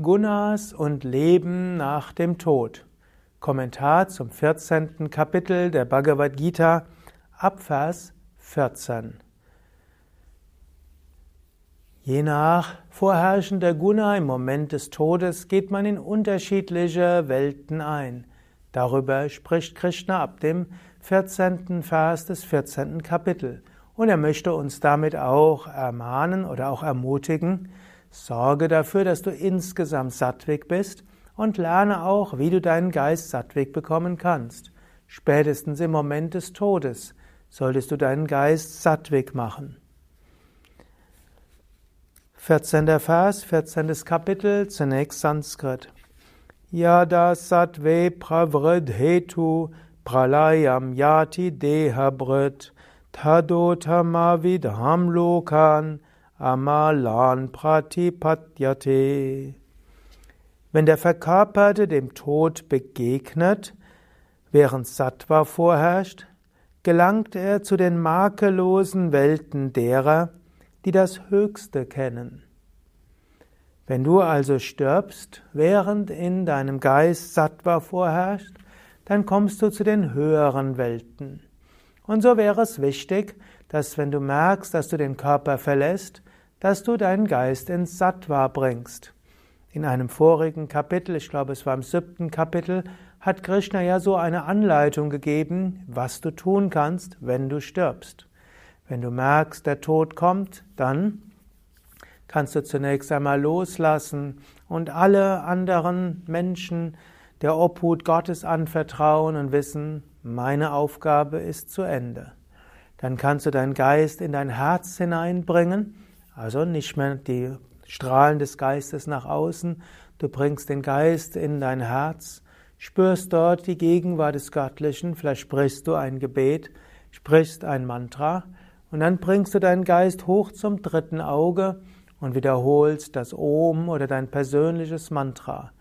Gunas und Leben nach dem Tod. Kommentar zum 14. Kapitel der Bhagavad Gita, Abvers 14. Je nach vorherrschender Guna im Moment des Todes geht man in unterschiedliche Welten ein. Darüber spricht Krishna ab dem 14. Vers des 14. Kapitel. Und er möchte uns damit auch ermahnen oder auch ermutigen, Sorge dafür, dass du insgesamt sattweg bist und lerne auch, wie du deinen Geist sattweg bekommen kannst. Spätestens im Moment des Todes solltest du deinen Geist sattweg machen. 14. Vers, 14. Kapitel, zunächst Sanskrit. Yada sattve pravridhetu pralayam yati dehabrit tadotamavidham lokan Amalan Pratipatyate. Wenn der Verkörperte dem Tod begegnet, während Sattva vorherrscht, gelangt er zu den makellosen Welten derer, die das Höchste kennen. Wenn du also stirbst, während in deinem Geist Sattva vorherrscht, dann kommst du zu den höheren Welten. Und so wäre es wichtig, dass wenn du merkst, dass du den Körper verlässt, dass du deinen Geist ins Sattva bringst. In einem vorigen Kapitel, ich glaube es war im siebten Kapitel, hat Krishna ja so eine Anleitung gegeben, was du tun kannst, wenn du stirbst. Wenn du merkst, der Tod kommt, dann kannst du zunächst einmal loslassen und alle anderen Menschen der Obhut Gottes anvertrauen und wissen, meine Aufgabe ist zu Ende. Dann kannst du deinen Geist in dein Herz hineinbringen also nicht mehr die Strahlen des Geistes nach außen. Du bringst den Geist in dein Herz, spürst dort die Gegenwart des Göttlichen, vielleicht sprichst du ein Gebet, sprichst ein Mantra und dann bringst du deinen Geist hoch zum dritten Auge und wiederholst das Om oder dein persönliches Mantra.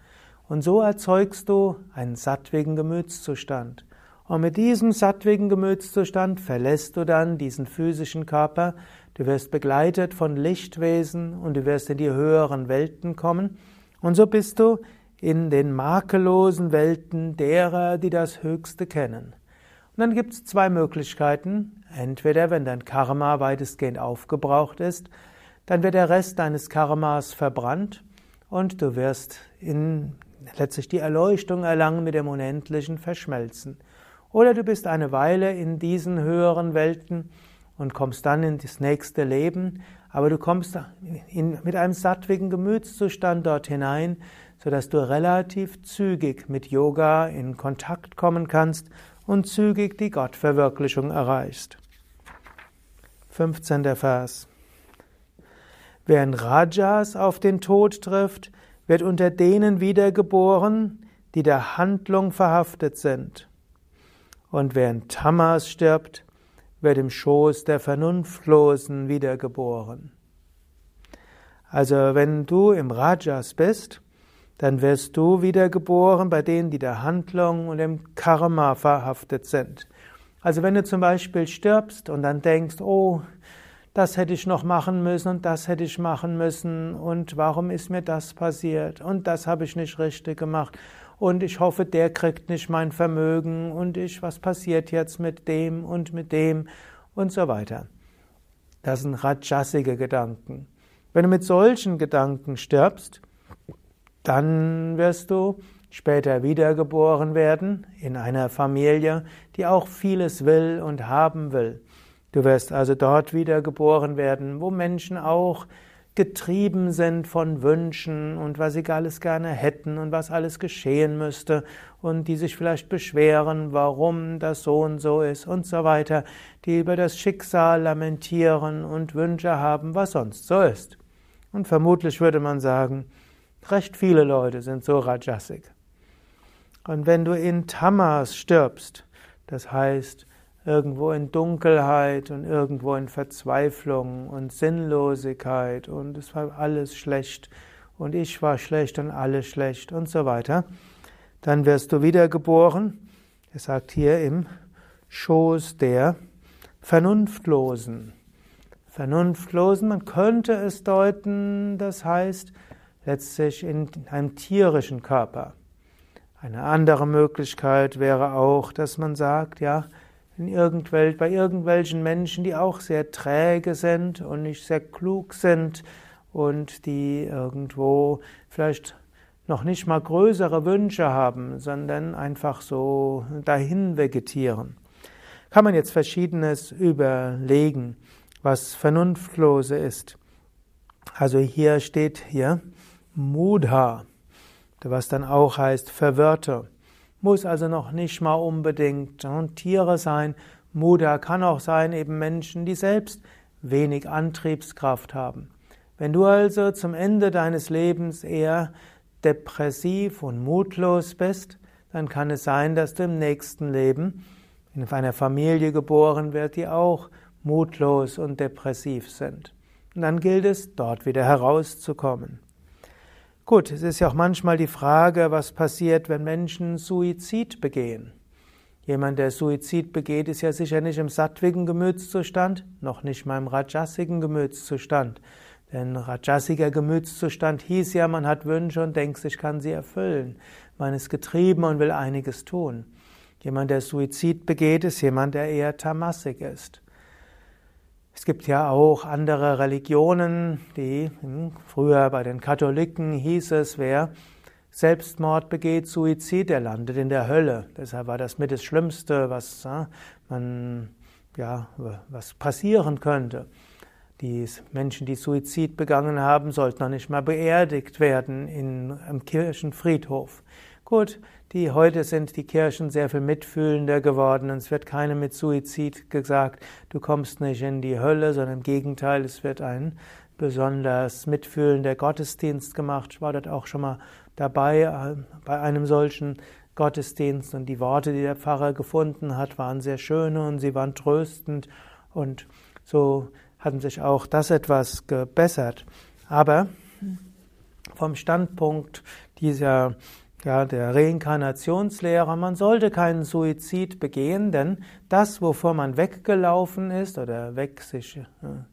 Und so erzeugst du einen sattwigen Gemütszustand. Und mit diesem sattwigen Gemütszustand verlässt du dann diesen physischen Körper Du wirst begleitet von Lichtwesen und du wirst in die höheren Welten kommen. Und so bist du in den makellosen Welten derer, die das Höchste kennen. Und dann gibt es zwei Möglichkeiten. Entweder, wenn dein Karma weitestgehend aufgebraucht ist, dann wird der Rest deines Karmas verbrannt und du wirst in letztlich die Erleuchtung erlangen mit dem Unendlichen verschmelzen. Oder du bist eine Weile in diesen höheren Welten und kommst dann in das nächste Leben, aber du kommst in, mit einem sattwigen Gemütszustand dort hinein, sodass du relativ zügig mit Yoga in Kontakt kommen kannst und zügig die Gottverwirklichung erreichst. 15. Vers. Wer in Rajas auf den Tod trifft, wird unter denen wiedergeboren, die der Handlung verhaftet sind. Und wer in Tamas stirbt, wird im Schoß der Vernunftlosen wiedergeboren. Also wenn du im Rajas bist, dann wirst du wiedergeboren bei denen, die der Handlung und dem Karma verhaftet sind. Also wenn du zum Beispiel stirbst und dann denkst, oh, das hätte ich noch machen müssen und das hätte ich machen müssen und warum ist mir das passiert und das habe ich nicht richtig gemacht und ich hoffe, der kriegt nicht mein Vermögen und ich, was passiert jetzt mit dem und mit dem und so weiter. Das sind rajasige Gedanken. Wenn du mit solchen Gedanken stirbst, dann wirst du später wiedergeboren werden in einer Familie, die auch vieles will und haben will. Du wirst also dort wiedergeboren werden, wo Menschen auch getrieben sind von Wünschen und was sie alles gerne hätten und was alles geschehen müsste und die sich vielleicht beschweren, warum das so und so ist und so weiter, die über das Schicksal lamentieren und Wünsche haben, was sonst so ist. Und vermutlich würde man sagen, recht viele Leute sind so rajasik. Und wenn du in Tamas stirbst, das heißt, irgendwo in Dunkelheit und irgendwo in Verzweiflung und Sinnlosigkeit und es war alles schlecht und ich war schlecht und alles schlecht und so weiter. Dann wirst du wiedergeboren. Er sagt hier im Schoß der Vernunftlosen. Vernunftlosen, man könnte es deuten, das heißt letztlich in einem tierischen Körper. Eine andere Möglichkeit wäre auch, dass man sagt, ja, in irgendwel bei irgendwelchen Menschen, die auch sehr träge sind und nicht sehr klug sind und die irgendwo vielleicht noch nicht mal größere Wünsche haben, sondern einfach so dahin vegetieren. Kann man jetzt verschiedenes überlegen, was vernunftlose ist. Also hier steht hier Mudha, was dann auch heißt Verwirrte. Muss also noch nicht mal unbedingt Tiere sein. Mudha kann auch sein eben Menschen, die selbst wenig Antriebskraft haben. Wenn du also zum Ende deines Lebens eher depressiv und mutlos bist, dann kann es sein, dass du im nächsten Leben in einer Familie geboren wird, die auch mutlos und depressiv sind. Und dann gilt es, dort wieder herauszukommen. Gut, es ist ja auch manchmal die Frage, was passiert, wenn Menschen Suizid begehen. Jemand, der Suizid begeht, ist ja sicher nicht im sattwigen Gemütszustand, noch nicht mal im rajasigen Gemütszustand. Denn rajasiger Gemütszustand hieß ja, man hat Wünsche und denkt, ich kann sie erfüllen. Man ist getrieben und will einiges tun. Jemand, der Suizid begeht, ist jemand, der eher tamasig ist. Es gibt ja auch andere Religionen, die hm, früher bei den Katholiken hieß es, wer Selbstmord begeht, Suizid, der landet in der Hölle. Deshalb war das mit das Schlimmste, was man ja was passieren könnte. Die Menschen, die Suizid begangen haben, sollten noch nicht mal beerdigt werden in, im Kirchenfriedhof. Gut, die heute sind die Kirchen sehr viel mitfühlender geworden und es wird keinem mit Suizid gesagt, du kommst nicht in die Hölle, sondern im Gegenteil, es wird ein besonders mitfühlender Gottesdienst gemacht. Ich war dort auch schon mal dabei äh, bei einem solchen Gottesdienst und die Worte, die der Pfarrer gefunden hat, waren sehr schöne und sie waren tröstend und so hatten sich auch das etwas gebessert. Aber vom Standpunkt dieser ja, der Reinkarnationslehre, man sollte keinen Suizid begehen, denn das, wovor man weggelaufen ist oder weg sich äh,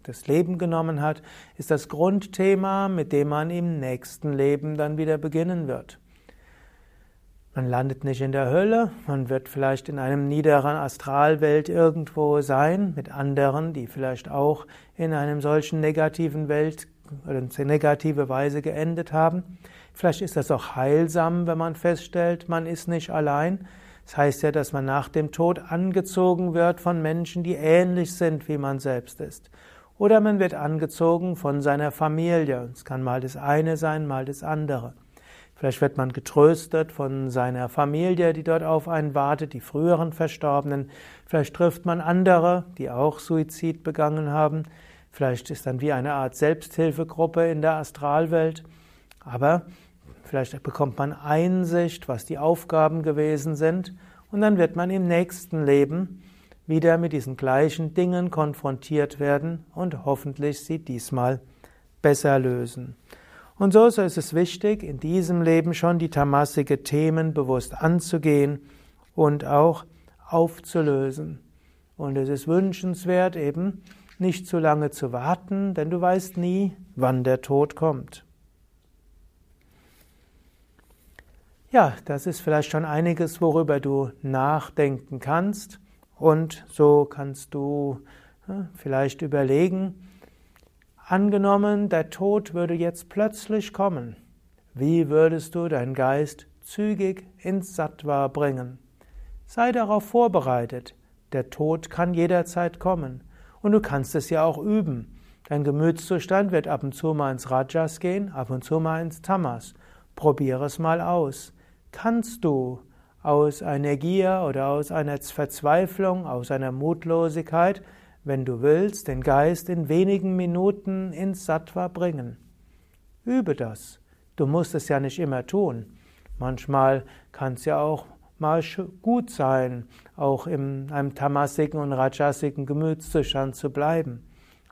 das Leben genommen hat, ist das Grundthema, mit dem man im nächsten Leben dann wieder beginnen wird. Man landet nicht in der Hölle, man wird vielleicht in einem niederen Astralwelt irgendwo sein, mit anderen, die vielleicht auch in einem solchen negativen Welt negative Weise geendet haben. Vielleicht ist das auch heilsam, wenn man feststellt, man ist nicht allein. Das heißt ja, dass man nach dem Tod angezogen wird von Menschen, die ähnlich sind, wie man selbst ist. Oder man wird angezogen von seiner Familie. Es kann mal das eine sein, mal das andere. Vielleicht wird man getröstet von seiner Familie, die dort auf einen wartet, die früheren Verstorbenen. Vielleicht trifft man andere, die auch Suizid begangen haben. Vielleicht ist dann wie eine Art Selbsthilfegruppe in der Astralwelt. Aber vielleicht bekommt man Einsicht, was die Aufgaben gewesen sind. Und dann wird man im nächsten Leben wieder mit diesen gleichen Dingen konfrontiert werden und hoffentlich sie diesmal besser lösen. Und so ist es wichtig, in diesem Leben schon die tamasige Themen bewusst anzugehen und auch aufzulösen. Und es ist wünschenswert, eben nicht zu lange zu warten, denn du weißt nie, wann der Tod kommt. Ja, das ist vielleicht schon einiges, worüber du nachdenken kannst. Und so kannst du ja, vielleicht überlegen, Angenommen, der Tod würde jetzt plötzlich kommen. Wie würdest du deinen Geist zügig ins Sattva bringen? Sei darauf vorbereitet. Der Tod kann jederzeit kommen. Und du kannst es ja auch üben. Dein Gemütszustand wird ab und zu mal ins Rajas gehen, ab und zu mal ins Tamas. Probiere es mal aus. Kannst du aus einer Gier oder aus einer Verzweiflung, aus einer Mutlosigkeit wenn du willst, den Geist in wenigen Minuten ins Sattva bringen. Übe das. Du musst es ja nicht immer tun. Manchmal kann es ja auch mal gut sein, auch in einem tamasigen und rajasigen Gemütszustand zu bleiben.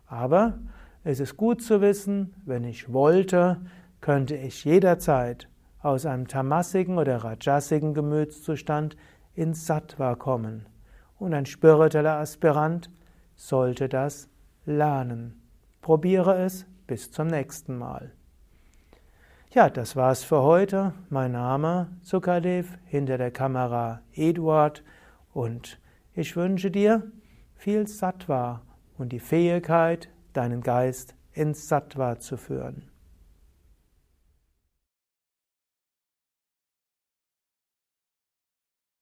Aber es ist gut zu wissen, wenn ich wollte, könnte ich jederzeit aus einem tamasigen oder rajasigen Gemütszustand ins Sattva kommen. Und ein spiritueller Aspirant sollte das lernen. Probiere es bis zum nächsten Mal. Ja, das war's für heute. Mein Name Sukadev, hinter der Kamera Eduard und ich wünsche dir viel Sattva und die Fähigkeit, deinen Geist ins Sattva zu führen.